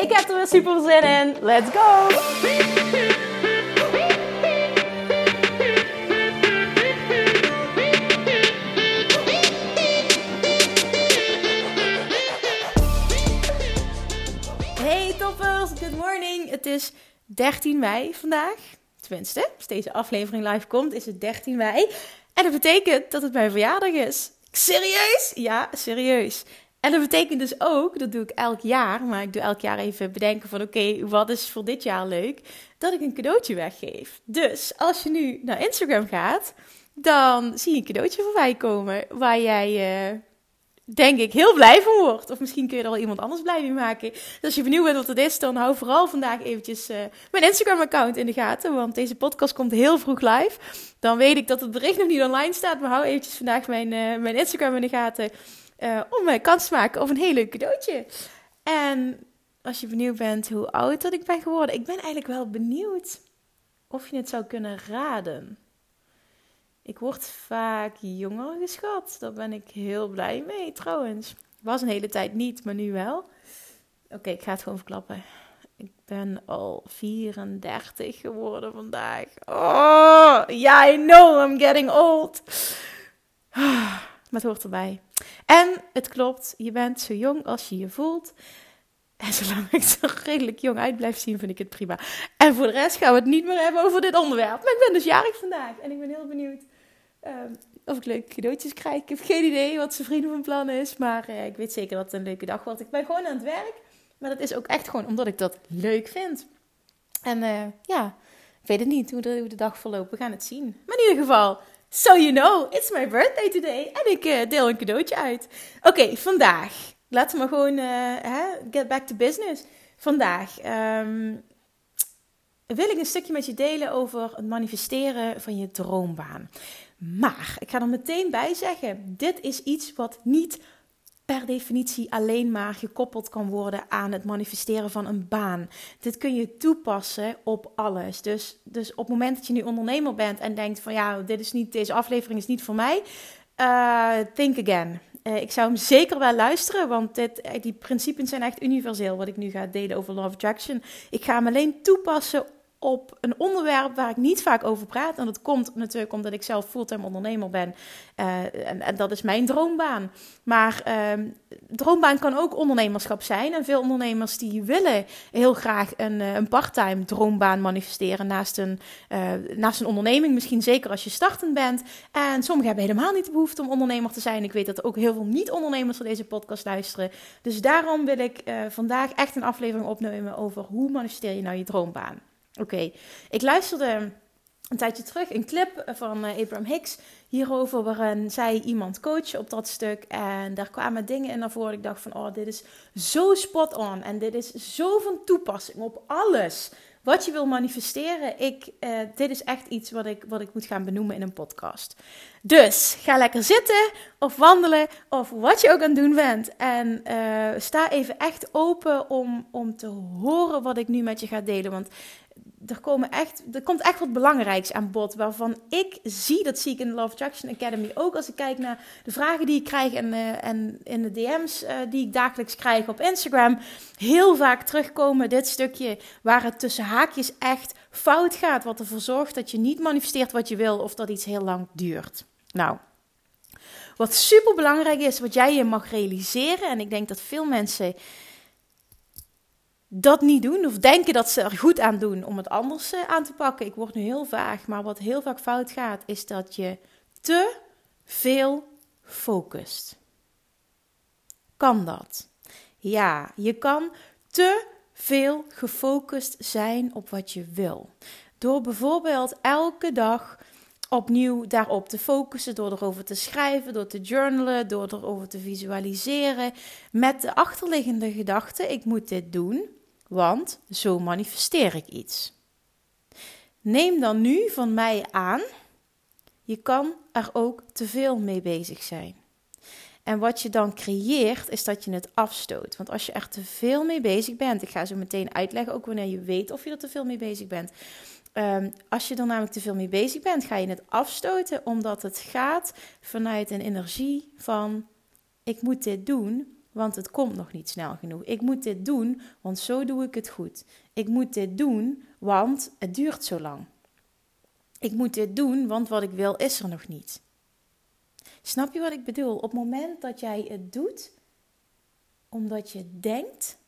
Ik heb er weer super zin in. Let's go! Hey toppers, good morning. Het is 13 mei vandaag. Tenminste, als deze aflevering live komt, is het 13 mei. En dat betekent dat het mijn verjaardag is. Serieus? Ja, serieus. En dat betekent dus ook, dat doe ik elk jaar, maar ik doe elk jaar even bedenken van oké, wat is voor dit jaar leuk, dat ik een cadeautje weggeef. Dus als je nu naar Instagram gaat, dan zie je een cadeautje voorbij komen waar jij, uh, denk ik, heel blij van wordt. Of misschien kun je er wel iemand anders blij mee maken. Dus als je benieuwd bent wat het is, dan hou vooral vandaag eventjes uh, mijn Instagram-account in de gaten, want deze podcast komt heel vroeg live. Dan weet ik dat het bericht nog niet online staat, maar hou eventjes vandaag mijn, uh, mijn Instagram in de gaten uh, om mij kans te maken of een heel leuk cadeautje. En als je benieuwd bent hoe oud dat ik ben geworden, ik ben eigenlijk wel benieuwd of je het zou kunnen raden. Ik word vaak jonger geschat. Daar ben ik heel blij mee trouwens. Was een hele tijd niet, maar nu wel. Oké, ik ga het gewoon verklappen. Ik ben al 34 geworden vandaag. Oh, yeah, I know I'm getting old. Maar het hoort erbij. En het klopt, je bent zo jong als je je voelt. En zolang ik er redelijk jong uit blijf zien, vind ik het prima. En voor de rest gaan we het niet meer hebben over dit onderwerp. Maar ik ben dus jarig vandaag en ik ben heel benieuwd um, of ik leuke cadeautjes krijg. Ik heb geen idee wat zijn vrienden van plan is, maar uh, ik weet zeker dat het een leuke dag wordt. Ik ben gewoon aan het werk, maar dat is ook echt gewoon omdat ik dat leuk vind. En uh, ja, ik weet het niet hoe de, hoe de dag verloopt. We gaan het zien. Maar in ieder geval, So you know, it's my birthday today. En ik uh, deel een cadeautje uit. Oké, vandaag. Laten we gewoon uh, get back to business. Vandaag um, wil ik een stukje met je delen over het manifesteren van je droombaan. Maar ik ga er meteen bij zeggen: dit is iets wat niet per definitie alleen maar gekoppeld kan worden aan het manifesteren van een baan. Dit kun je toepassen op alles. Dus, dus op het moment dat je nu ondernemer bent en denkt van ja, dit is niet, deze aflevering is niet voor mij, uh, think again. Uh, ik zou hem zeker wel luisteren, want dit, die principes zijn echt universeel wat ik nu ga delen over Love Attraction. Ik ga hem alleen toepassen op een onderwerp waar ik niet vaak over praat. En dat komt natuurlijk omdat ik zelf fulltime ondernemer ben. Uh, en, dat is mijn droombaan. Maar uh, droombaan kan ook ondernemerschap zijn. En veel ondernemers die willen heel graag een, een parttime droombaan manifesteren naast een, uh, naast een onderneming. Misschien zeker als je startend bent. En sommigen hebben helemaal niet de behoefte om ondernemer te zijn. Ik weet dat ook heel veel niet-ondernemers naar deze podcast luisteren. Dus daarom wil ik vandaag echt een aflevering opnemen over hoe manifesteer je nou je droombaan. Oké, ik luisterde een tijdje terug een clip van uh, Abraham Hicks hierover, waarin zij iemand coachen op dat stuk. En daar kwamen dingen in naar voren. Ik dacht van, oh, dit is zo spot on. En dit is zo van toepassing op alles wat je wil manifesteren. Ik, uh, dit is echt iets wat ik, wat ik moet gaan benoemen in een podcast. Dus ga lekker zitten of wandelen of wat je ook aan het doen bent. En uh, sta even echt open om, om te horen wat ik nu met je ga delen. Want er, komen echt, er komt echt wat belangrijks aan bod. Waarvan ik zie, dat zie ik in de Love Attraction Academy ook. Als ik kijk naar de vragen die ik krijg en, uh, en in de DM's uh, die ik dagelijks krijg op Instagram. Heel vaak terugkomen dit stukje waar het tussen haakjes echt fout gaat. Wat ervoor zorgt dat je niet manifesteert wat je wil of dat iets heel lang duurt. Nou, wat super belangrijk is, wat jij je mag realiseren. En ik denk dat veel mensen dat niet doen of denken dat ze er goed aan doen om het anders uh, aan te pakken. Ik word nu heel vaag, maar wat heel vaak fout gaat is dat je te veel focust. Kan dat? Ja, je kan te veel gefocust zijn op wat je wil. Door bijvoorbeeld elke dag opnieuw daarop te focussen, door erover te schrijven, door te journalen, door erover te visualiseren, met de achterliggende gedachte: ik moet dit doen want zo manifesteer ik iets. Neem dan nu van mij aan, je kan er ook te veel mee bezig zijn. En wat je dan creëert, is dat je het afstoot. Want als je er te veel mee bezig bent, ik ga zo meteen uitleggen, ook wanneer je weet of je er te veel mee bezig bent. Ehm, als je er namelijk te veel mee bezig bent, ga je het afstoten, omdat het gaat vanuit een energie van: ik moet dit doen, want het komt nog niet snel genoeg. Ik moet dit doen, want zo doe ik het goed. Ik moet dit doen, want het duurt zo lang. Ik moet dit doen, want wat ik wil is er nog niet. Snap je wat ik bedoel? Op het moment dat jij het doet, omdat je denkt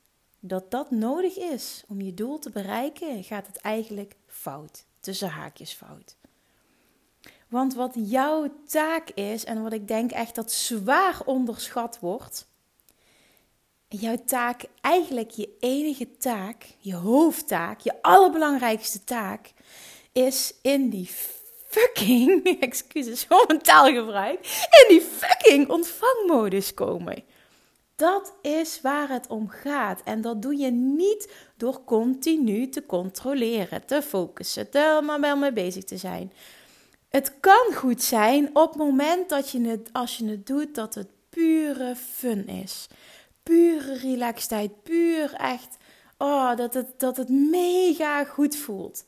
dat dat nodig is om je doel te bereiken, gaat het eigenlijk fout. Tussen haakjes fout. Want wat jouw taak is, en wat ik denk echt dat zwaar onderschat wordt, jouw taak, eigenlijk je enige taak, je hoofdtaak, je allerbelangrijkste taak, is in die fucking, excuses voor mijn taalgebruik, in die fucking ontvangmodus komen. Dat is waar het om gaat. En dat doe je niet door continu te controleren, te focussen, te maar wel mee bezig te zijn. Het kan goed zijn op het moment dat je het, als je het doet, dat het pure fun is. Pure relaxedheid, puur echt, oh, dat het, dat het mega goed voelt.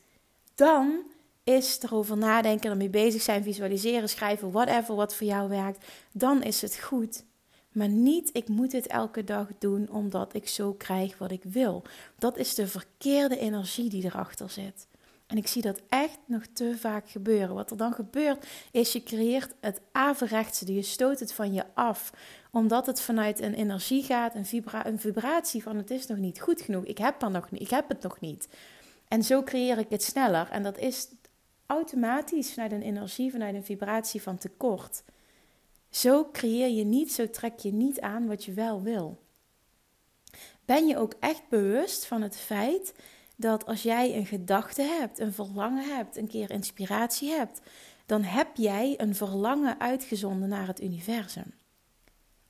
Dan is erover nadenken, ermee bezig zijn, visualiseren, schrijven, whatever wat voor jou werkt, dan is het goed. Maar niet, ik moet dit elke dag doen omdat ik zo krijg wat ik wil. Dat is de verkeerde energie die erachter zit. En ik zie dat echt nog te vaak gebeuren. Wat er dan gebeurt, is je creëert het averechtse. Je stoot het van je af. Omdat het vanuit een energie gaat, een, een vibratie van het is nog niet goed genoeg. Ik heb, er nog ik heb het nog niet. En zo creëer ik het sneller. En dat is automatisch vanuit een energie, vanuit een vibratie van tekort. Zo creëer je niet, zo trek je niet aan wat je wel wil. Ben je ook echt bewust van het feit dat als jij een gedachte hebt, een verlangen hebt, een keer inspiratie hebt, dan heb jij een verlangen uitgezonden naar het universum.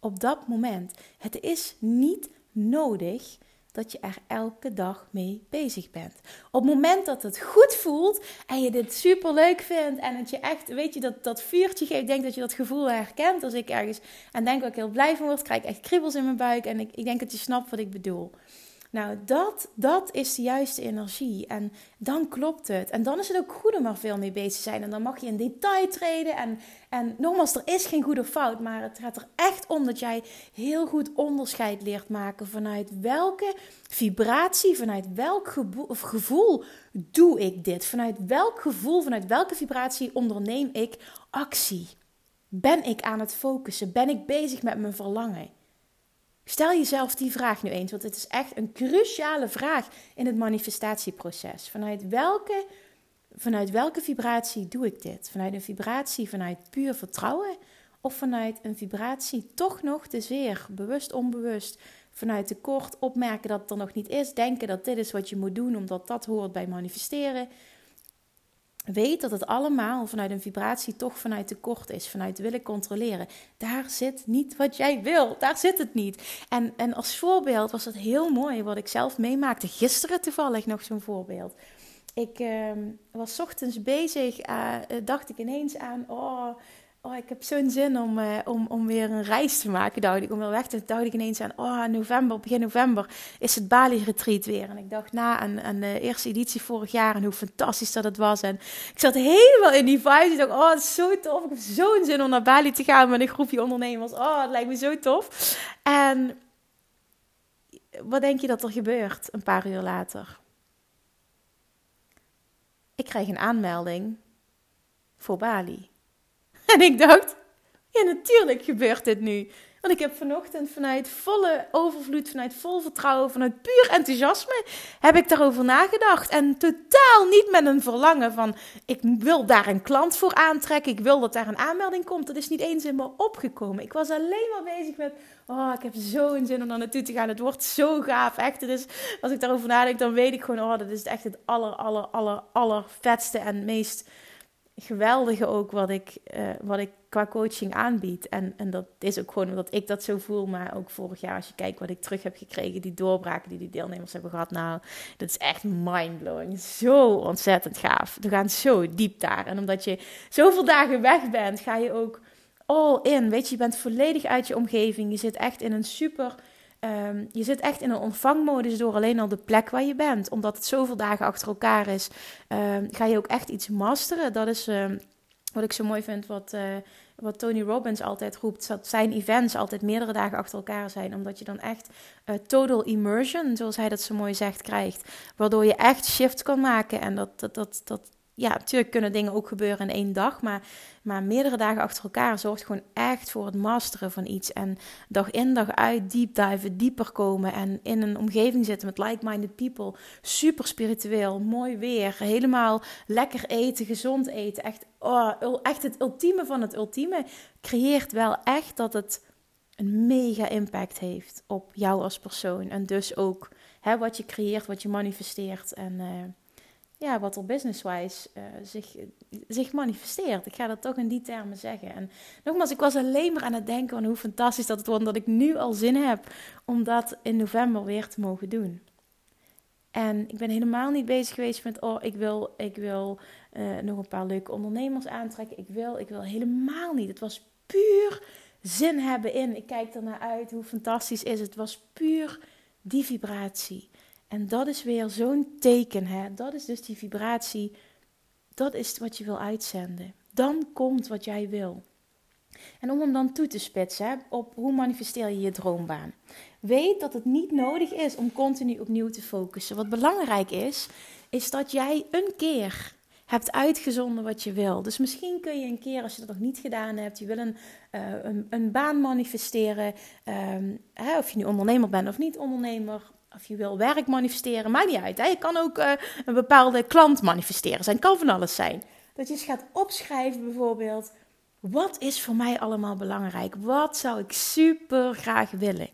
Op dat moment. Het is niet nodig dat je er elke dag mee bezig bent. Op het moment dat het goed voelt en je dit super leuk vindt en dat je echt, weet je, dat, dat vuurtje geeft, denk dat je dat gevoel herkent. Als ik ergens en denk dat ik heel blij van word, krijg ik echt kriebels in mijn buik en ik, ik denk dat je snapt wat ik bedoel. Nou, dat, dat is de juiste energie. En dan klopt het. En dan is het ook goed om er veel mee bezig te zijn. En dan mag je in detail treden. En, en nogmaals, er is geen goede fout. Maar het gaat er echt om dat jij heel goed onderscheid leert maken. Vanuit welke vibratie, vanuit welk gevoel doe ik dit? Vanuit welk gevoel, vanuit welke vibratie onderneem ik actie? Ben ik aan het focussen? Ben ik bezig met mijn verlangen? Stel jezelf die vraag nu eens, want het is echt een cruciale vraag in het manifestatieproces. Vanuit welke, vanuit welke vibratie doe ik dit? Vanuit een vibratie vanuit puur vertrouwen of vanuit een vibratie toch nog te zeer, bewust, onbewust, vanuit tekort opmerken dat het er nog niet is, denken dat dit is wat je moet doen omdat dat hoort bij manifesteren, Weet dat het allemaal vanuit een vibratie toch vanuit tekort is, vanuit willen controleren. Daar zit niet wat jij wil, daar zit het niet. En, en als voorbeeld was het heel mooi wat ik zelf meemaakte. Gisteren toevallig nog zo'n voorbeeld. Ik uh, was ochtends bezig, uh, dacht ik ineens aan, oh, oh, ik heb zo'n zin om, uh, om, om weer een reis te maken, dacht ik. Om weer weg te dacht ik ineens aan, oh, november, begin november is het Bali-retreat weer. En ik dacht na aan, aan de eerste editie vorig jaar en hoe fantastisch dat het was. En ik zat helemaal in die vibe. Ik dacht, oh, het is zo tof. Ik heb zo'n zin om naar Bali te gaan met een groepje ondernemers. Oh, het lijkt me zo tof. En wat denk je dat er gebeurt een paar uur later? Ik krijg een aanmelding voor Bali. En ik dacht, ja natuurlijk gebeurt dit nu. Want ik heb vanochtend vanuit volle overvloed, vanuit vol vertrouwen, vanuit puur enthousiasme, heb ik daarover nagedacht. En totaal niet met een verlangen van, ik wil daar een klant voor aantrekken, ik wil dat daar een aanmelding komt. Dat is niet eens in me opgekomen. Ik was alleen maar bezig met, oh, ik heb zo'n zin om daar naartoe te gaan. Het wordt zo gaaf, echt. Dus als ik daarover nadenk, dan weet ik gewoon, oh, dat is echt het aller, aller, aller, aller vetste en meest geweldige ook wat ik, uh, wat ik qua coaching aanbied. En, en dat is ook gewoon omdat ik dat zo voel. Maar ook vorig jaar, als je kijkt wat ik terug heb gekregen, die doorbraken die die deelnemers hebben gehad. Nou, dat is echt mindblowing. Zo ontzettend gaaf. We gaan zo diep daar. En omdat je zoveel dagen weg bent, ga je ook all in. Weet je, je bent volledig uit je omgeving. Je zit echt in een super. Um, je zit echt in een ontvangmodus door alleen al de plek waar je bent. Omdat het zoveel dagen achter elkaar is, um, ga je ook echt iets masteren. Dat is um, wat ik zo mooi vind, wat, uh, wat Tony Robbins altijd roept. Dat zijn events altijd meerdere dagen achter elkaar zijn. Omdat je dan echt uh, total immersion, zoals hij dat zo mooi zegt, krijgt. Waardoor je echt shift kan maken. En dat, dat, dat, dat ja, natuurlijk kunnen dingen ook gebeuren in één dag, maar, maar meerdere dagen achter elkaar zorgt gewoon echt voor het masteren van iets. En dag in, dag uit deep diven, dieper komen en in een omgeving zitten met like-minded people. Super spiritueel, mooi weer, helemaal lekker eten, gezond eten. Echt, oh, echt het ultieme van het ultieme creëert wel echt dat het een mega impact heeft op jou als persoon. En dus ook hè, wat je creëert, wat je manifesteert. En... Uh, ja, wat er business-wise uh, zich, zich manifesteert. Ik ga dat toch in die termen zeggen. En nogmaals, ik was alleen maar aan het denken van hoe fantastisch dat het wordt. Dat ik nu al zin heb om dat in november weer te mogen doen. En ik ben helemaal niet bezig geweest met, oh, ik wil, ik wil uh, nog een paar leuke ondernemers aantrekken. Ik wil, ik wil helemaal niet. Het was puur zin hebben in. Ik kijk er naar uit. Hoe fantastisch is het? Het was puur die vibratie. En dat is weer zo'n teken. Hè? Dat is dus die vibratie. Dat is wat je wil uitzenden. Dan komt wat jij wil. En om hem dan toe te spitsen op hoe manifesteer je je droombaan. Weet dat het niet nodig is om continu opnieuw te focussen. Wat belangrijk is, is dat jij een keer hebt uitgezonden wat je wil. Dus misschien kun je een keer, als je dat nog niet gedaan hebt, je wil een, uh, een, een, baan manifesteren. Um, hè, of je nu ondernemer bent of niet ondernemer of je wil werk manifesteren, maakt niet uit. Je kan ook uh, een bepaalde klant manifesteren. Zijn kan van alles zijn. Dat je eens gaat opschrijven bijvoorbeeld. Wat is voor mij allemaal belangrijk? Wat zou ik super graag willen?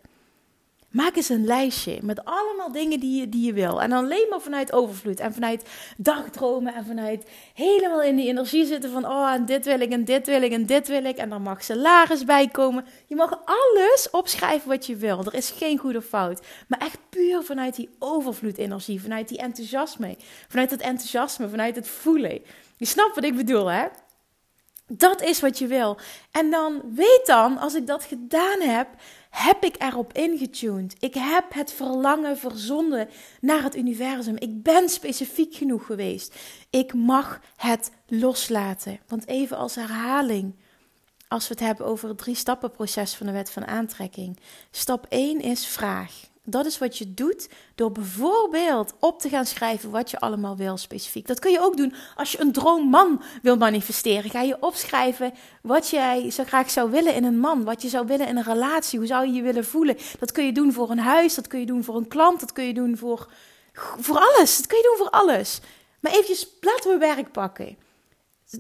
Maak eens een lijstje met allemaal dingen die je, die je wil. En alleen maar vanuit overvloed en vanuit dagdromen en vanuit helemaal in die energie zitten van oh en dit wil ik en dit wil ik en dit wil ik. En dan mag salaris bij komen. Je mag alles opschrijven wat je wil. Er is geen goede fout. Maar echt puur vanuit die overvloedenergie, vanuit die enthousiasme. Vanuit het enthousiasme, vanuit het voelen. Je snapt wat ik bedoel hè? Dat is wat je wil. En dan weet dan, als ik dat gedaan heb, heb ik erop ingetuned. Ik heb het verlangen verzonden naar het universum. Ik ben specifiek genoeg geweest. Ik mag het loslaten. Want even als herhaling, als we het hebben over het drie stappen proces van de wet van aantrekking. Stap 1 is vraag. Dat is wat je doet door bijvoorbeeld op te gaan schrijven wat je allemaal wil specifiek. Dat kun je ook doen als je een droomman wil manifesteren. Ga je opschrijven wat jij zo graag zou willen in een man, wat je zou willen in een relatie, hoe zou je je willen voelen. Dat kun je doen voor een huis, dat kun je doen voor een klant, dat kun je doen voor, voor alles. Dat kun je doen voor alles. Maar eventjes, laten we werk pakken.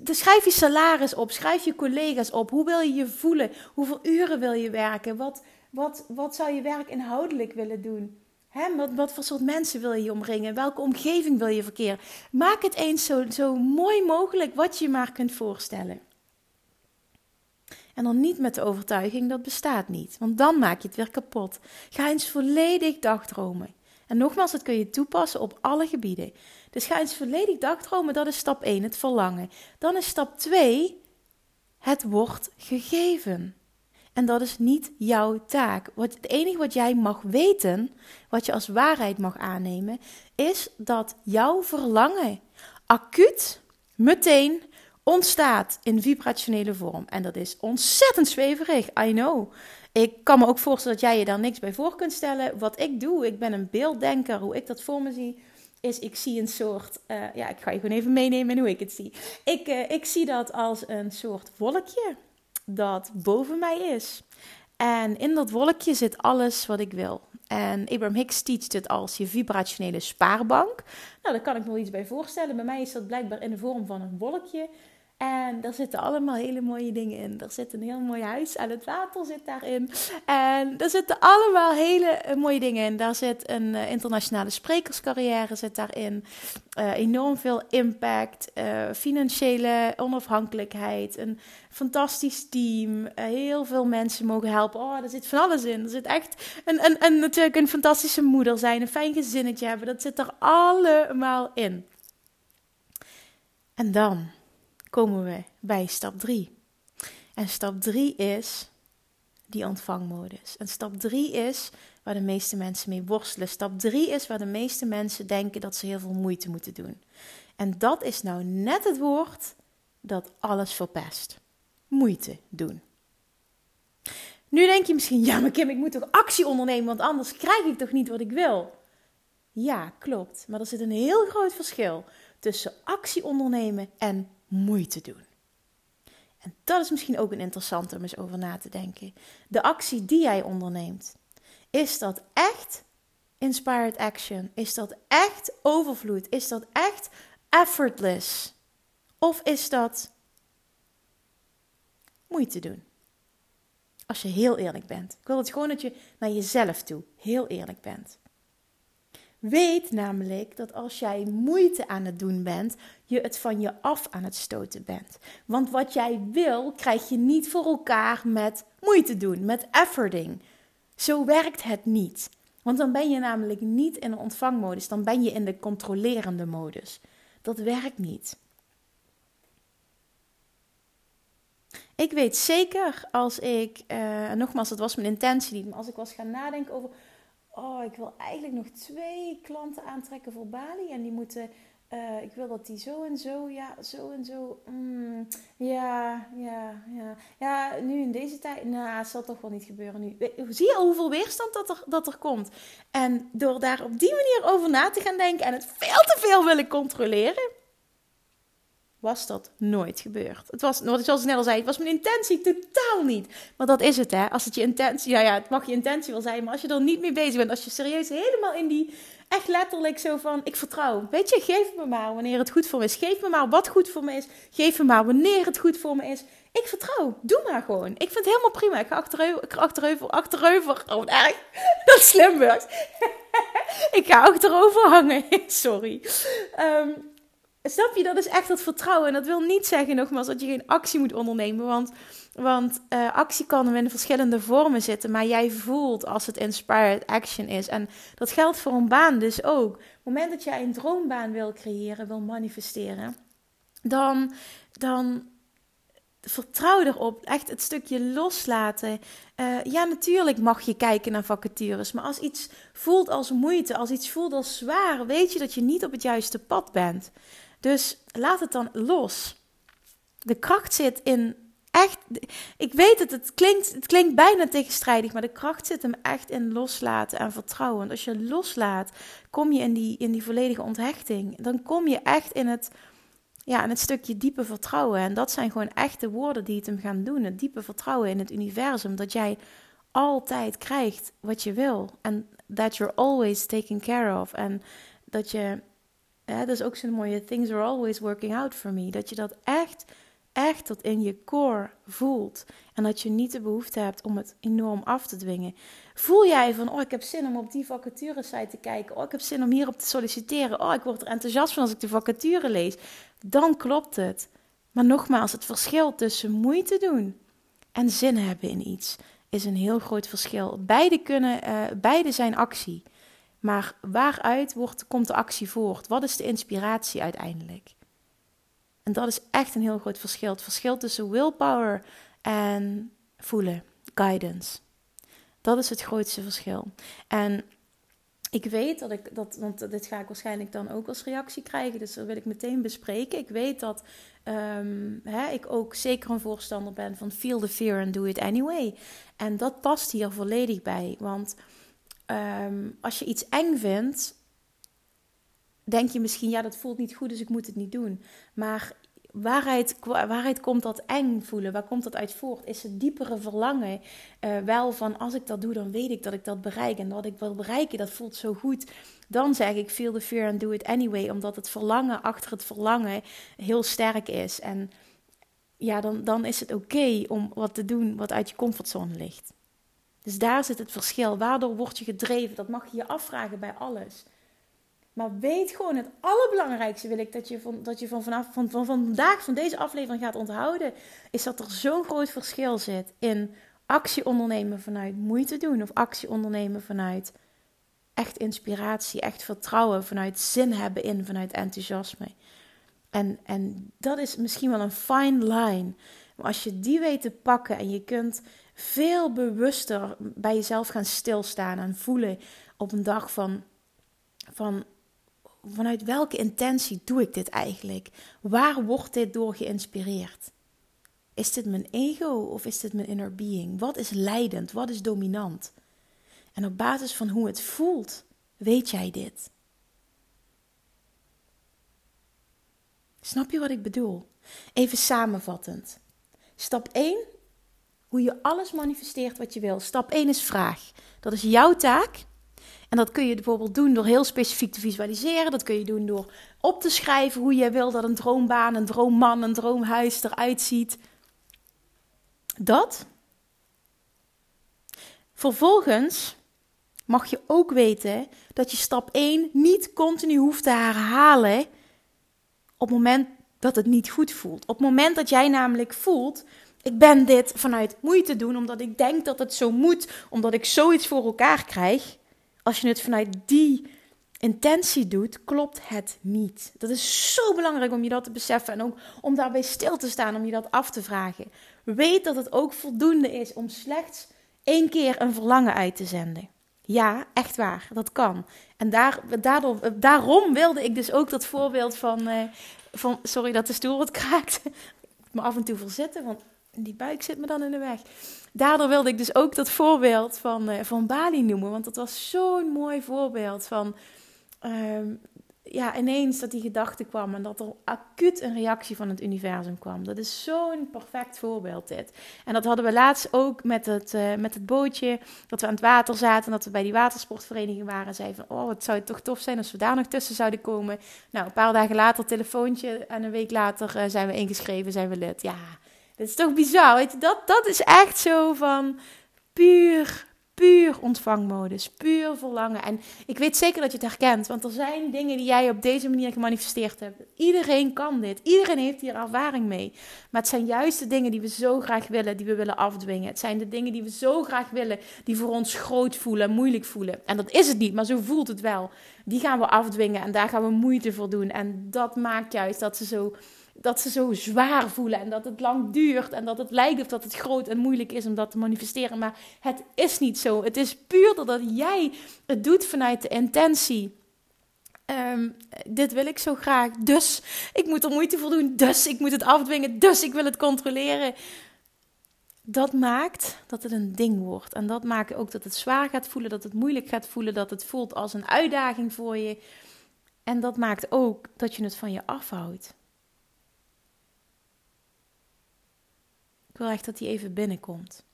Schrijf je salaris op, schrijf je collega's op. Hoe wil je je voelen? Hoeveel uren wil je werken? Wat, wat, wat zou je werk inhoudelijk willen doen? Hè, wat, wat voor soort mensen wil je omringen? Welke omgeving wil je verkeren? Maak het eens zo, zo mooi mogelijk wat je maar kunt voorstellen. En dan niet met de overtuiging dat bestaat niet, want dan maak je het weer kapot. Ga eens volledig dagdromen. En nogmaals, dat kun je toepassen op alle gebieden. Dus ga eens volledig dagdromen, dat is stap 1, het verlangen. Dan is stap 2, het wordt gegeven. En dat is niet jouw taak. Wat, het enige wat jij mag weten, wat je als waarheid mag aannemen, is dat jouw verlangen acuut, meteen ontstaat in vibrationele vorm. En dat is ontzettend zweverig, I know. Ik kan me ook voorstellen dat jij je daar niks bij voor kunt stellen. Wat ik doe, ik ben een beelddenker, hoe ik dat voor me zie, is ik zie een soort, uh, ja, ik ga je gewoon even meenemen hoe ik het zie. Ik, uh, ik zie dat als een soort wolkje dat boven mij is. En in dat wolkje zit alles wat ik wil. En Abraham Hicks teacht het als je vibrationele spaarbank. Nou, daar kan ik me wel iets bij voorstellen. Bij mij is dat blijkbaar in de vorm van een wolkje. En daar zitten allemaal hele mooie dingen in. Er zit een heel mooi huis aan het water zit daarin. En er zitten allemaal hele eh, mooie dingen in. Daar zit een uh, internationale sprekerscarrière zit daarin. Uh, enorm veel impact. Financiële onafhankelijkheid. Een fantastisch team. heel veel mensen mogen helpen. Oh, er zit van alles in. Er zit echt een, een, een, natuurlijk een fantastische moeder zijn. Een fijn gezinnetje hebben. Dat zit er allemaal in. En dan komen we bij stap 3. En stap 3 is die ontvangmodus. En stap 3 is waar de meeste mensen mee worstelen. Stap 3 is waar de meeste mensen denken dat ze heel veel moeite moeten doen. En dat is nou net het woord dat alles verpest. Moeite doen. Nu denk je misschien, ja maar Kim, ik moet toch actie ondernemen, want anders krijg ik toch niet wat ik wil. Ja, klopt. Maar er zit een heel groot verschil tussen actie ondernemen en moeite doen. En dat is misschien ook een interessante om eens over na te denken. De actie die jij onderneemt, is dat echt inspired action? Is dat echt overvloed? Is dat echt effortless? Of is dat moeite doen? Als je heel eerlijk bent. Ik wil het gewoon dat je naar jezelf toe heel eerlijk bent. Weet namelijk dat als jij moeite aan het doen bent, je het van je af aan het stoten bent. Want wat jij wil, krijg je niet voor elkaar met moeite doen, met efforting. Zo werkt het niet. Want dan ben je namelijk niet in de ontvangmodus, dan ben je in de controlerende modus. Dat werkt niet. Ik weet zeker als ik, uh, nogmaals, dat was mijn intentie niet, maar als ik was gaan nadenken over oh, ik wil eigenlijk nog twee klanten aantrekken voor Bali. En die moeten, uh, ik wil dat die zo en zo, ja, zo en zo. Mm, ja, ja, ja. Ja, nu in deze tijd, nou, het zal toch wel niet gebeuren nu. Zie je hoeveel weerstand dat er, dat er komt? En door daar op die manier over na te gaan denken en het veel te veel willen controleren was dat nooit gebeurd. Het was, wat ik al snel zei, het was mijn intentie totaal niet. Maar dat is het, hè. Als het je intentie, ja, ja, het mag je intentie wel zijn, maar als je er niet mee bezig bent, als je serieus helemaal in die, echt letterlijk zo van, ik vertrouw. Weet je, geef me maar wanneer het goed voor me is. Geef me maar wat goed voor me is. Geef me maar wanneer het goed voor me is. Ik vertrouw. Doe maar gewoon. Ik vind het helemaal prima. Ik ga achterover, achterover, achterover. Oh, erg. Dat is Slimburgs. ik ga achterover hangen. Sorry. Um, Snap je, dat is echt dat vertrouwen. En dat wil niet zeggen, nogmaals, dat je geen actie moet ondernemen. Want, want uh, actie kan in verschillende vormen zitten. Maar jij voelt als het inspired action is. En dat geldt voor een baan dus ook. Op het moment dat jij een droombaan wil creëren, wil manifesteren, dan, dan vertrouw erop. Echt het stukje loslaten. Uh, ja, natuurlijk mag je kijken naar vacatures. Maar als iets voelt als moeite, als iets voelt als zwaar, weet je dat je niet op het juiste pad bent. Dus laat het dan los. De kracht zit in echt. Ik weet het, het klinkt, het klinkt bijna tegenstrijdig, maar de kracht zit hem echt in loslaten en vertrouwen. Als je loslaat, kom je in die, in die volledige onthechting. Dan kom je echt in het, ja, in het stukje diepe vertrouwen. En dat zijn gewoon echte woorden die het hem gaan doen. Het diepe vertrouwen in het universum. Dat jij altijd krijgt wat je wil. En that you're always taken care of. En dat je dat is ook zo'n mooie things are always working out for me. Dat je dat echt, echt tot in je core voelt. En dat je niet de behoefte hebt om het enorm af te dwingen. Voel jij van, oh ik heb zin om op die vacature site te kijken. Oh ik heb zin om hierop te solliciteren. Oh ik word er enthousiast van als ik de vacature lees. Dan klopt het. Maar nogmaals, het verschil tussen moeite doen en zin hebben in iets is een heel groot verschil. Beide, kunnen, uh, beide zijn actie. Maar waaruit wordt, komt de actie voort? Wat is de inspiratie uiteindelijk? En dat is echt een heel groot verschil. Het verschil tussen willpower en voelen, guidance. Dat is het grootste verschil. En ik weet dat ik dat, want dit ga ik waarschijnlijk dan ook als reactie krijgen, dus dat wil ik meteen bespreken. Ik weet dat um, hè, ik ook zeker een voorstander ben van feel the fear and do it anyway. En dat past hier volledig bij, want Ehm, als je iets eng vindt, denk je misschien, ja, dat voelt niet goed, dus ik moet het niet doen. Maar waaruit, waaruit komt dat eng voelen? Waar komt dat uit voort? Is het diepere verlangen uh, wel van, als ik dat doe, dan weet ik dat ik dat bereik. En wat ik wil bereiken, dat voelt zo goed. Dan zeg ik, feel the fear and do it anyway. Omdat het verlangen achter het verlangen heel sterk is. En ja, dan, dan is het oké om wat te doen wat uit je comfortzone ligt. Dus daar zit het verschil. Waardoor word je gedreven? Dat mag je je afvragen bij alles. Maar weet gewoon, het allerbelangrijkste wil ik dat je van, dat je van, vanaf, van, van vandaag, van deze aflevering gaat onthouden, is dat er zo'n groot verschil zit in actie ondernemen vanuit moeite doen of actie ondernemen vanuit echt inspiratie, echt vertrouwen, vanuit zin hebben in, vanuit enthousiasme. En, en dat is misschien wel een fine line. Maar als je die weet te pakken en je kunt veel bewuster bij jezelf gaan stilstaan en voelen op een dag van, van vanuit welke intentie doe ik dit eigenlijk? Waar wordt dit door geïnspireerd? Is dit mijn ego of is dit mijn inner being? Wat is leidend? Wat is dominant? En op basis van hoe het voelt, weet jij dit. Snap je wat ik bedoel? Even samenvattend. Stap 1, hoe je alles manifesteert wat je wil. Stap 1 is vraag. Dat is jouw taak. En dat kun je bijvoorbeeld doen door heel specifiek te visualiseren. Dat kun je doen door op te schrijven hoe jij wil dat een droombaan, een droomman, een droomhuis eruit ziet. Dat. Vervolgens mag je ook weten dat je stap 1 niet continu hoeft te herhalen op het moment dat het niet goed voelt. Op het moment dat jij namelijk voelt, ik ben dit vanuit moeite doen, omdat ik denk dat het zo moet, omdat ik zoiets voor elkaar krijg. Als je het vanuit die intentie doet, klopt het niet. Dat is zo belangrijk om je dat te beseffen en ook om daarbij stil te staan, om je dat af te vragen. Weet dat het ook voldoende is om slechts één keer een verlangen uit te zenden. Ja, echt waar, dat kan. En daar, daardoor, daarom wilde ik dus ook dat voorbeeld van, uh, van sorry dat de stoel wat kraakt, me af en toe verzetten, want die buik zit me dan in de weg. Daardoor wilde ik dus ook dat voorbeeld van, uh, van Bali noemen, want dat was zo'n mooi voorbeeld van ehm, ja, ineens dat die gedachte kwam en dat er acuut een reactie van het universum kwam. Dat is zo'n perfect voorbeeld dit. En dat hadden we laatst ook met het, uh, met het bootje, dat we aan het water zaten en dat we bij die watersportvereniging waren. En zeiden van, oh, het zou toch tof zijn als we daar nog tussen zouden komen. Nou, een paar dagen later telefoontje en een week later uh, zijn we ingeschreven, zijn we lid. Ja, dit is toch bizar, weet je. Dat, dat is echt zo van puur puur ontvangmodus, puur verlangen. En ik weet zeker dat je het herkent, want er zijn dingen die jij op deze manier gemanifesteerd hebt. Iedereen kan dit, iedereen heeft hier ervaring mee. Maar het zijn juist de dingen die we zo graag willen, die we willen afdwingen. Het zijn de dingen die we zo graag willen, die voor ons groot voelen, moeilijk voelen. En dat is het niet, maar zo voelt het wel. Die gaan we afdwingen en daar gaan we moeite voor doen. En dat maakt juist dat ze zo dat ze zo zwaar voelen en dat het lang duurt en dat het lijkt of dat het groot en moeilijk is om dat te manifesteren. Maar het is niet zo. Het is puur doordat jij het doet vanuit de intentie. Ehm, dit wil ik zo graag, dus ik moet er moeite voor doen, dus ik moet het afdwingen, dus ik wil het controleren. Dat maakt dat het een ding wordt. En dat maakt ook dat het zwaar gaat voelen, dat het moeilijk gaat voelen, dat het voelt als een uitdaging voor je. En dat maakt ook dat je het van je afhoudt. Wil echt dat die even binnenkomt.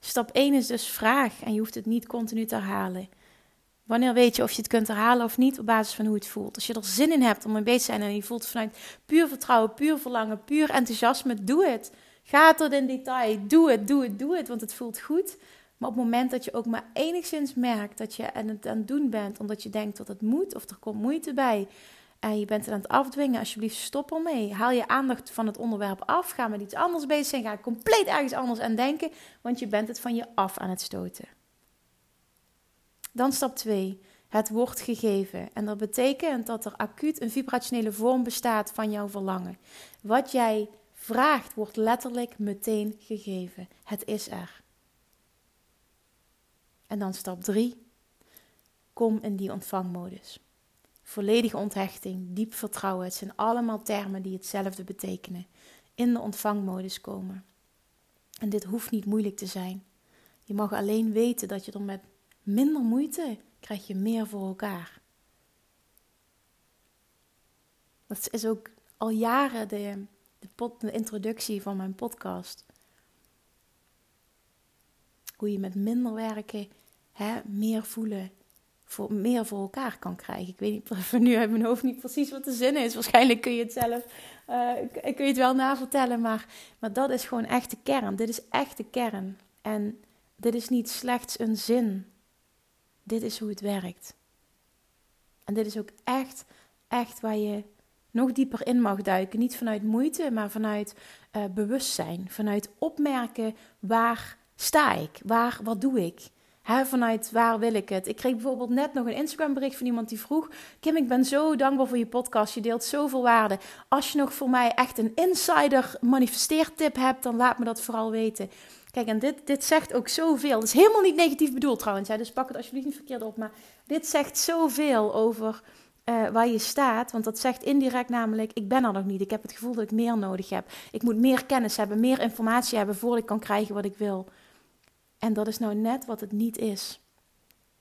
Stap 1 is dus vraag en je hoeft het niet continu te herhalen. Wanneer weet je of je het kunt herhalen of niet op basis van hoe het voelt? Als je er zin in hebt om mee bezig te zijn en je voelt vanuit puur vertrouwen, puur verlangen, puur enthousiasme, doe het. Ga tot in detail. Doe het, doe het, doe het, want het voelt goed. Maar op het moment dat je ook maar enigszins merkt dat je aan het aan het doen bent, omdat je denkt dat het moet of er komt moeite bij, en je bent het aan het afdwingen, alsjeblieft stop ermee. Haal je aandacht van het onderwerp af. Ga met iets anders bezig zijn. Ga compleet ergens anders aan denken, want je bent het van je af aan het stoten. Dan stap 2. Het wordt gegeven. En dat betekent dat er acuut een vibrationele vorm bestaat van jouw verlangen. Wat jij vraagt wordt letterlijk meteen gegeven. Het is er. En dan stap 3. Kom in die ontvangmodus. Volledige onthechting, diep vertrouwen. Het zijn allemaal termen die hetzelfde betekenen. In de ontvangmodus komen. En dit hoeft niet moeilijk te zijn. Je mag alleen weten dat je er met minder moeite krijg je meer voor elkaar. Dat is ook al jaren de, de, de introductie van mijn podcast. Hoe je met minder werken hè, meer voelen voor, meer voor elkaar kan krijgen. Ik weet niet van nu uit mijn hoofd niet precies wat de zin is. Waarschijnlijk kun je het zelf uh, kun je het wel navertellen, maar, maar dat is gewoon echt de kern. Dit is echt de kern. En dit is niet slechts een zin. Dit is hoe het werkt. En dit is ook echt, echt waar je nog dieper in mag duiken. Niet vanuit moeite, maar vanuit uh, bewustzijn. Vanuit opmerken waar sta ik? Waar, wat doe ik? Vanuit waar wil ik het? Ik kreeg bijvoorbeeld net nog een Instagram bericht van iemand die vroeg: Kim, ik ben zo dankbaar voor je podcast. Je deelt zoveel waarde. Als je nog voor mij echt een insider manifesteertip hebt, dan laat me dat vooral weten. Kijk, en dit, dit zegt ook zoveel. Het is helemaal niet negatief bedoeld trouwens, hè, dus pak het alsjeblieft niet verkeerd op. Maar dit zegt zoveel over uh, waar je staat. Want dat zegt indirect namelijk: ik ben er nog niet. Ik heb het gevoel dat ik meer nodig heb. Ik moet meer kennis hebben, meer informatie hebben voordat ik kan krijgen wat ik wil. En dat is nou net wat het niet is.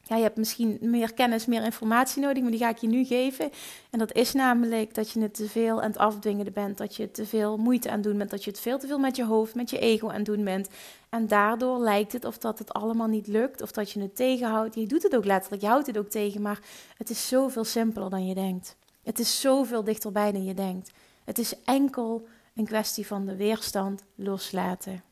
Ja, je hebt misschien meer kennis, meer informatie nodig, maar die ga ik je nu geven. En dat is namelijk dat je het te veel aan het afdwingen bent, dat je te veel moeite aan het doen bent, dat je het veel te veel met je hoofd, met je ego aan het doen bent. En daardoor lijkt het of dat het allemaal niet lukt, of dat je het tegenhoudt. Je doet het ook letterlijk, je houdt het ook tegen, maar het is zoveel simpeler dan je denkt. Het is zoveel dichterbij dan je denkt. Het is enkel een kwestie van de weerstand loslaten.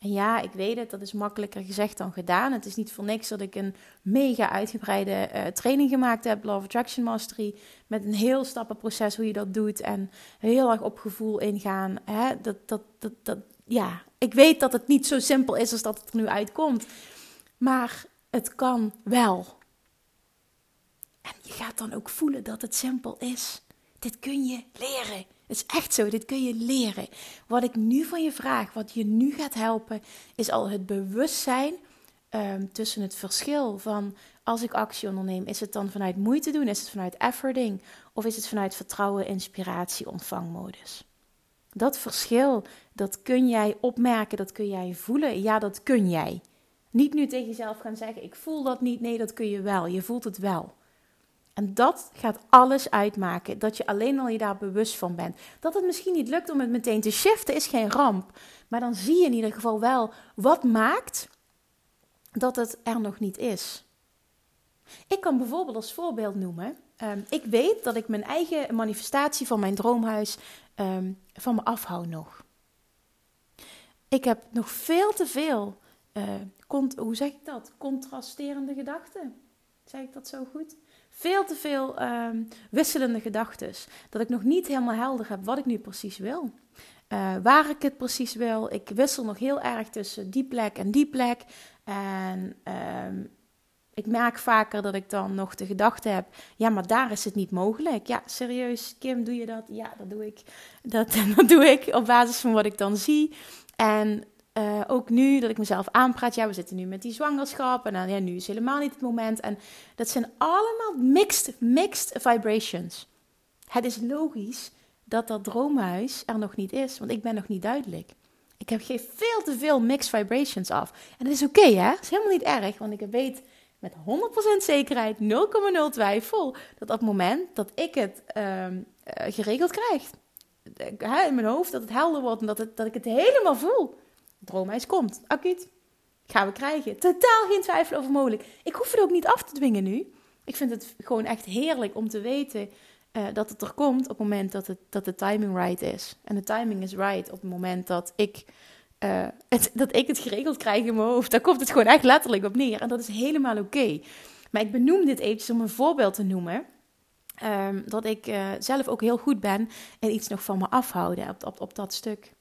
Ja, ik weet het, dat is makkelijker gezegd dan gedaan. Het is niet voor niks dat ik een mega uitgebreide uh, training gemaakt heb, Love Attraction Mastery, met een heel stappenproces hoe je dat doet en heel erg op gevoel ingaan. Hè? Dat, dat, dat, dat, ja, ik weet dat het niet zo simpel is als dat het er nu uitkomt, maar het kan wel. En je gaat dan ook voelen dat het simpel is. Dit kun je leren. Het is echt zo, dit kun je leren. Wat ik nu van je vraag, wat je nu gaat helpen, is al het bewustzijn um, tussen het verschil van als ik actie onderneem, is het dan vanuit moeite doen, is het vanuit efforting of is het vanuit vertrouwen, inspiratie, ontvangmodus? Dat verschil, dat kun jij opmerken, dat kun jij voelen. Ja, dat kun jij. Niet nu tegen jezelf gaan zeggen: Ik voel dat niet. Nee, dat kun je wel. Je voelt het wel. En dat gaat alles uitmaken. Dat je alleen al je daar bewust van bent. Dat het misschien niet lukt om het meteen te shiften is geen ramp. Maar dan zie je in ieder geval wel wat maakt dat het er nog niet is. Ik kan bijvoorbeeld als voorbeeld noemen. Um, ik weet dat ik mijn eigen manifestatie van mijn droomhuis um, van me afhoud nog. Ik heb nog veel te veel, uh, hoe zeg ik dat? Contrasterende gedachten. Zeg ik dat zo goed? Veel te veel um, wisselende gedachten. Dat ik nog niet helemaal helder heb wat ik nu precies wil. Uh, waar ik het precies wil. Ik wissel nog heel erg tussen die plek en die plek. En um, ik merk vaker dat ik dan nog de gedachte heb: ja, maar daar is het niet mogelijk. Ja, serieus, Kim, doe je dat? Ja, dat doe ik. Dat, dat doe ik op basis van wat ik dan zie. En uh, ook nu dat ik mezelf aanpraat, ja, we zitten nu met die zwangerschap en dan, ja, nu is helemaal niet het moment. En dat zijn allemaal mixed, mixed vibrations. Het is logisch dat dat droomhuis er nog niet is, want ik ben nog niet duidelijk. Ik heb, geef veel te veel mixed vibrations af. En dat is oké, hè? Dat is helemaal niet erg, want ik weet met 100% zekerheid, 0,0 twijfel, dat op het moment dat ik het uh, geregeld krijg, in mijn hoofd, dat het helder wordt en dat, dat ik het helemaal voel droomhuis komt. Acuut. Gaan we krijgen. Totaal geen twijfel over mogelijk. Ik hoef het ook niet af te dwingen nu. Ik vind het gewoon echt heerlijk om te weten uh, dat het er komt op het moment dat, het, dat de timing right is. En de timing is right op het moment dat ik, uh, het, dat ik het geregeld krijg in mijn hoofd. Daar komt het gewoon echt letterlijk op neer. En dat is helemaal oké. Maar ik benoem dit eventjes om een voorbeeld te noemen. Um, dat ik uh, zelf ook heel goed ben en iets nog van me afhouden op, op, op dat stuk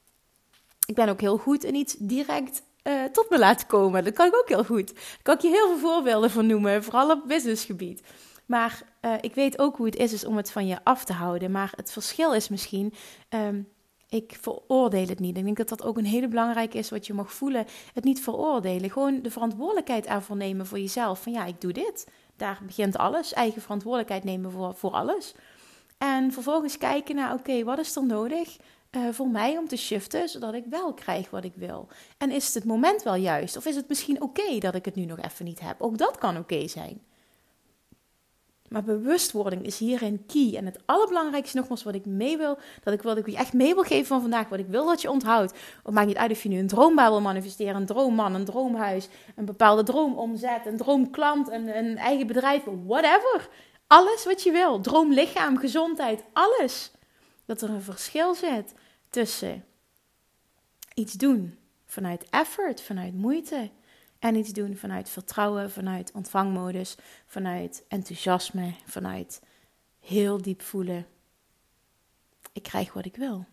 ik ben ook heel goed in iets direct uh, tot me laten komen. Dat kan ik ook heel goed. Kan ik je heel veel voorbeelden van noemen, vooral op businessgebied. Maar uh, ik weet ook hoe het is, om het van je af te houden. Maar het verschil is misschien, um, ik veroordeel het niet. Ik denk dat dat ook een hele belangrijke is wat je mag voelen. Het niet veroordelen. Gewoon de verantwoordelijkheid ervoor nemen voor jezelf. Van ja, ik doe dit. Daar begint alles. Eigen verantwoordelijkheid nemen voor, voor alles. En vervolgens kijken naar, oké, wat is er nodig? Uh, voor mij om te shiften, zodat ik wel krijg wat ik wil? En is het het moment wel juist? Of is het misschien oké dat ik het nu nog even niet heb? Ook dat kan oké zijn. Maar bewustwording is hierin key. En het allerbelangrijkste nogmaals wat ik mee wil, dat ik, wat ik je echt mee wil geven van vandaag, wat ik wil dat je onthoudt. Het maakt niet uit of je nu een droombaan wil manifesteren, een droomman, een droomhuis, een bepaalde droomomzet, een droomklant, een, een eigen bedrijf, whatever. Alles wat je wil. Droomlichaam, gezondheid, alles. Dat er een verschil zit tussen iets doen vanuit effort, vanuit moeite. En iets doen vanuit vertrouwen, vanuit ontvangmodus, vanuit enthousiasme, vanuit heel diep voelen. Ik krijg wat ik wil.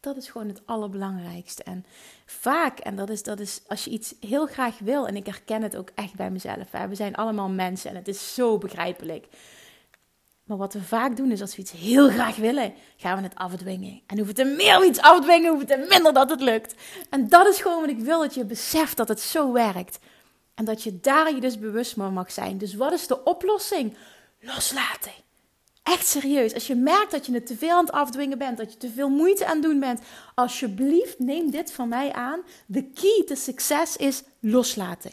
Dat is gewoon het allerbelangrijkste. En vaak, en dat is, dat is als je iets heel graag wil, en ik herken het ook echt bij mezelf. Hè, we zijn allemaal mensen en het is zo begrijpelijk. Maar wat we vaak doen is als we iets heel graag willen, gaan we het afdwingen. En hoeven te meer we iets afdwingen, hoeven te minder dat het lukt. En dat is gewoon wat ik wil, dat je beseft dat het zo werkt. En dat je daar je dus bewust van mag zijn. Dus wat is de oplossing? Loslaten. Echt serieus. Als je merkt dat je het te veel aan het afdwingen bent, dat je te veel moeite aan het doen bent, alsjeblieft neem dit van mij aan. De key to succes is loslaten.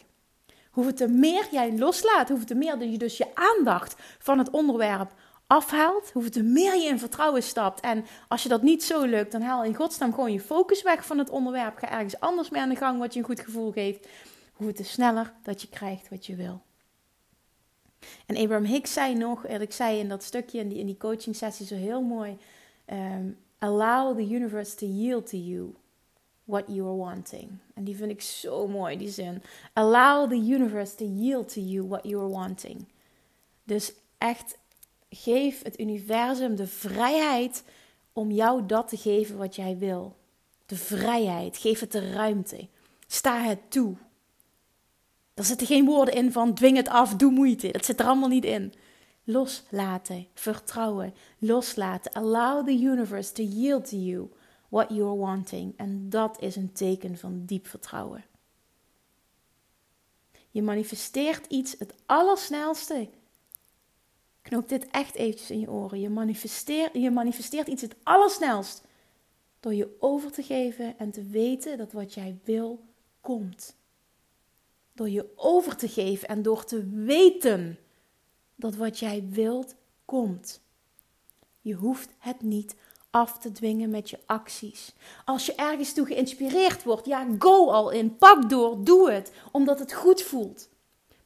Hoeveel te meer jij loslaat, hoeveel te meer je dus je aandacht van het onderwerp afhaalt, hoeveel meer je in vertrouwen stapt. En als je dat niet zo lukt, dan haal in godsnaam gewoon je focus weg van het onderwerp. Ga ergens anders mee aan de gang wat je een goed gevoel geeft. Hoeveel te sneller dat je krijgt wat je wil. En Abraham Hicks zei nog, en ik zei in dat stukje in die, in die coaching sessie zo heel mooi: um, Allow the universe to yield to you what you are wanting. En die vind ik zo mooi, die zin. Allow the universe to yield to you what you are wanting. Dus echt geef het universum de vrijheid om jou dat te geven wat jij wil. De vrijheid, geef het de ruimte. Sta het toe. Er zitten geen woorden in van dwing het af, doe moeite. Dat zit er allemaal niet in. Loslaten, vertrouwen, loslaten. Allow the universe to yield to you what you're wanting. En dat is een teken van diep vertrouwen. Je manifesteert iets het allersnelste. Knoop dit echt eventjes in je oren. Je manifesteert, je manifesteert iets het allersnelst. Door je over te geven en te weten dat wat jij wil, komt. Door je over te geven en door te weten dat wat jij wilt, komt. Je hoeft het niet af te dwingen met je acties. Als je ergens toe geïnspireerd wordt, ja, go al in, pak door, doe het, omdat het goed voelt.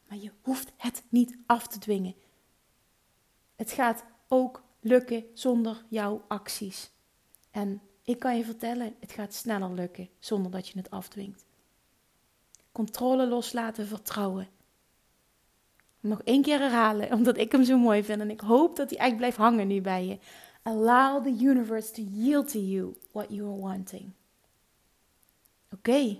Maar je hoeft het niet af te dwingen. Het gaat ook lukken zonder jouw acties. En ik kan je vertellen, het gaat sneller lukken zonder dat je het afdwingt. Controle loslaten, vertrouwen. Nog één keer herhalen, omdat ik hem zo mooi vind en ik hoop dat hij echt blijft hangen nu bij je. Allow the universe to yield to you what you are wanting. Oké,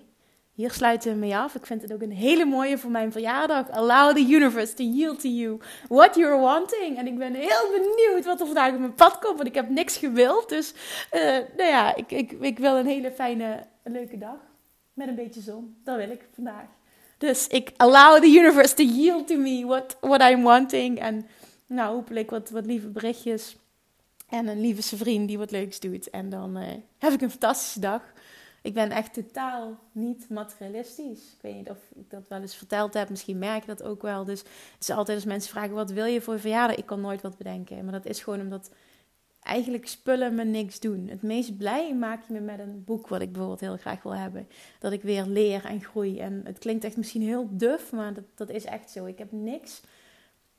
hier sluiten we mee af. Ik vind het ook een hele mooie voor mijn verjaardag. Allow the universe to yield to you what you are wanting. En ik ben heel benieuwd wat er vandaag op mijn pad komt, want ik heb niks gewild. Dus, uh, nou ja, ik, ik, ik wil een hele fijne, leuke dag met een beetje zon. Dat wil ik vandaag. Dus ik allow the universe to yield to me what, what I'm wanting. En nou, hopelijk wat, wat lieve berichtjes. En een lieve vriend die wat leuks doet. En dan uh, heb ik een fantastische dag. Ik ben echt totaal niet materialistisch. Ik weet niet of ik dat wel eens verteld heb. Misschien merk je dat ook wel. Dus het is altijd als mensen vragen: wat wil je voor verjaardag? Ik kan nooit wat bedenken. Maar dat is gewoon omdat eigenlijk spullen me niks doen. Het meest blij maak je me met een boek wat ik bijvoorbeeld heel graag wil hebben. Dat ik weer leer en groei. En het klinkt echt misschien heel duf, maar dat, dat is echt zo. Ik heb niks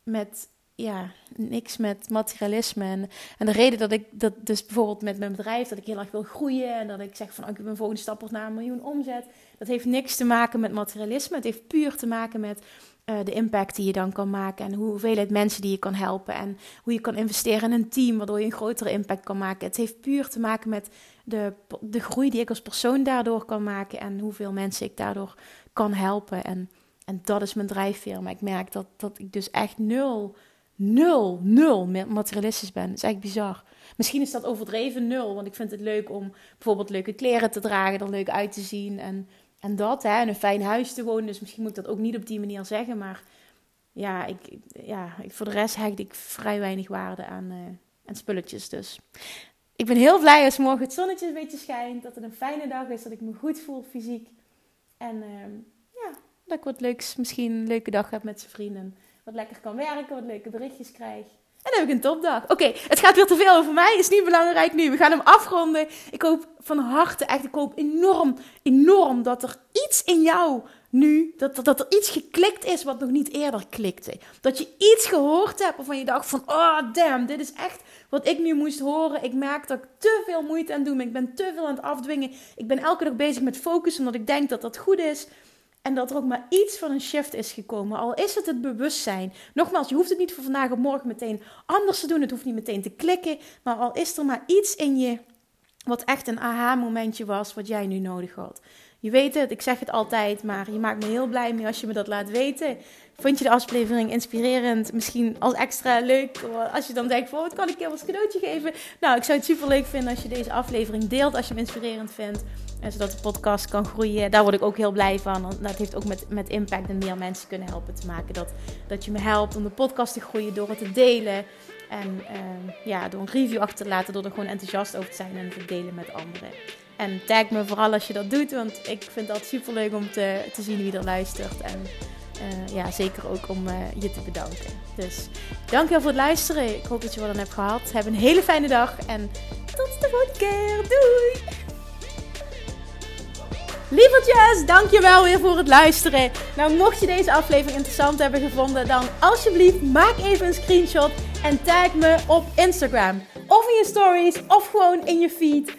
met ja, niks met materialisme. En, de reden dat ik dat dus bijvoorbeeld met mijn bedrijf, dat ik heel erg wil groeien en dat ik zeg van oh, ik heb een volgende stap naar een miljoen omzet, dat heeft niks te maken met materialisme. Het heeft puur te maken met uh, de impact die je dan kan maken en hoeveelheid mensen die je kan helpen en hoe je kan investeren in een team waardoor je een grotere impact kan maken. Het heeft puur te maken met de, de groei die ik als persoon daardoor kan maken en hoeveel mensen ik daardoor kan helpen. En, en dat is mijn drijfveer. Maar ik merk dat, dat ik dus echt nul nul, nul materialistisch ben. Dat is eigenlijk bizar. Misschien is dat overdreven nul, want ik vind het leuk om bijvoorbeeld leuke kleren te dragen, er leuk uit te zien en, en dat, hè, in een fijn huis te wonen. Dus misschien moet ik dat ook niet op die manier zeggen, maar ja, ik, ja voor de rest hecht ik vrij weinig waarde aan, uh, aan spulletjes. Dus ik ben heel blij als morgen het zonnetje een beetje schijnt, dat het een fijne dag is, dat ik me goed voel fysiek. En uh, ja, dat ik wat leuks, misschien een leuke dag heb met zijn vrienden wat lekker kan werken, wat leuke berichtjes krijg. En dan heb ik een topdag. Oké, het gaat weer te veel over mij. Is niet belangrijk nu. We gaan hem afronden. Ik hoop van harte, echt, ik hoop enorm, enorm dat er iets in jou nu, dat, dat, er iets geklikt is wat nog niet eerder klikte. Dat je iets gehoord hebt waarvan je dacht van, oh damn, dit is echt wat ik nu moest horen. Ik merk dat ik te veel moeite aan ben. Ik ben te veel aan het afdwingen. Ik ben elke dag bezig met focussen omdat ik denk dat dat goed is. En dat er ook maar iets van een shift is gekomen. Al is het het bewustzijn. Nogmaals, je hoeft het niet voor vandaag of morgen meteen anders te doen. Het hoeft niet meteen te klikken. Maar al is er maar iets in je wat echt een aha-momentje was wat jij nu nodig had. Je weet het, ik zeg het altijd, maar je maakt me heel blij mee als je me dat laat weten. Vond je de aflevering inspirerend? Misschien als extra leuk? Als je dan denkt, van, wat kan ik je als cadeautje geven? Nou, ik zou het super leuk vinden als je deze aflevering deelt als je hem inspirerend vindt. En zodat de podcast kan groeien. Daar word ik ook heel blij van. Dat heeft ook met, met impact en meer mensen kunnen helpen te maken. Dat, dat je me helpt om de podcast te groeien door het te delen. En uh, ja, door een review achter te laten. Door er gewoon enthousiast over te zijn en te delen met anderen. En tag me vooral als je dat doet. Want ik vind dat super leuk om te, te zien wie er luistert. En uh, ja, zeker ook om uh, je te bedanken. Dus dankjewel voor het luisteren. Ik hoop dat je wat aan hebt gehad. Heb een hele fijne dag. En tot de volgende keer. Doei! Lievertjes, dankjewel weer voor het luisteren. Nou, mocht je deze aflevering interessant hebben gevonden, dan alsjeblieft maak even een screenshot en tag me op Instagram. Of in je stories, of gewoon in je feed.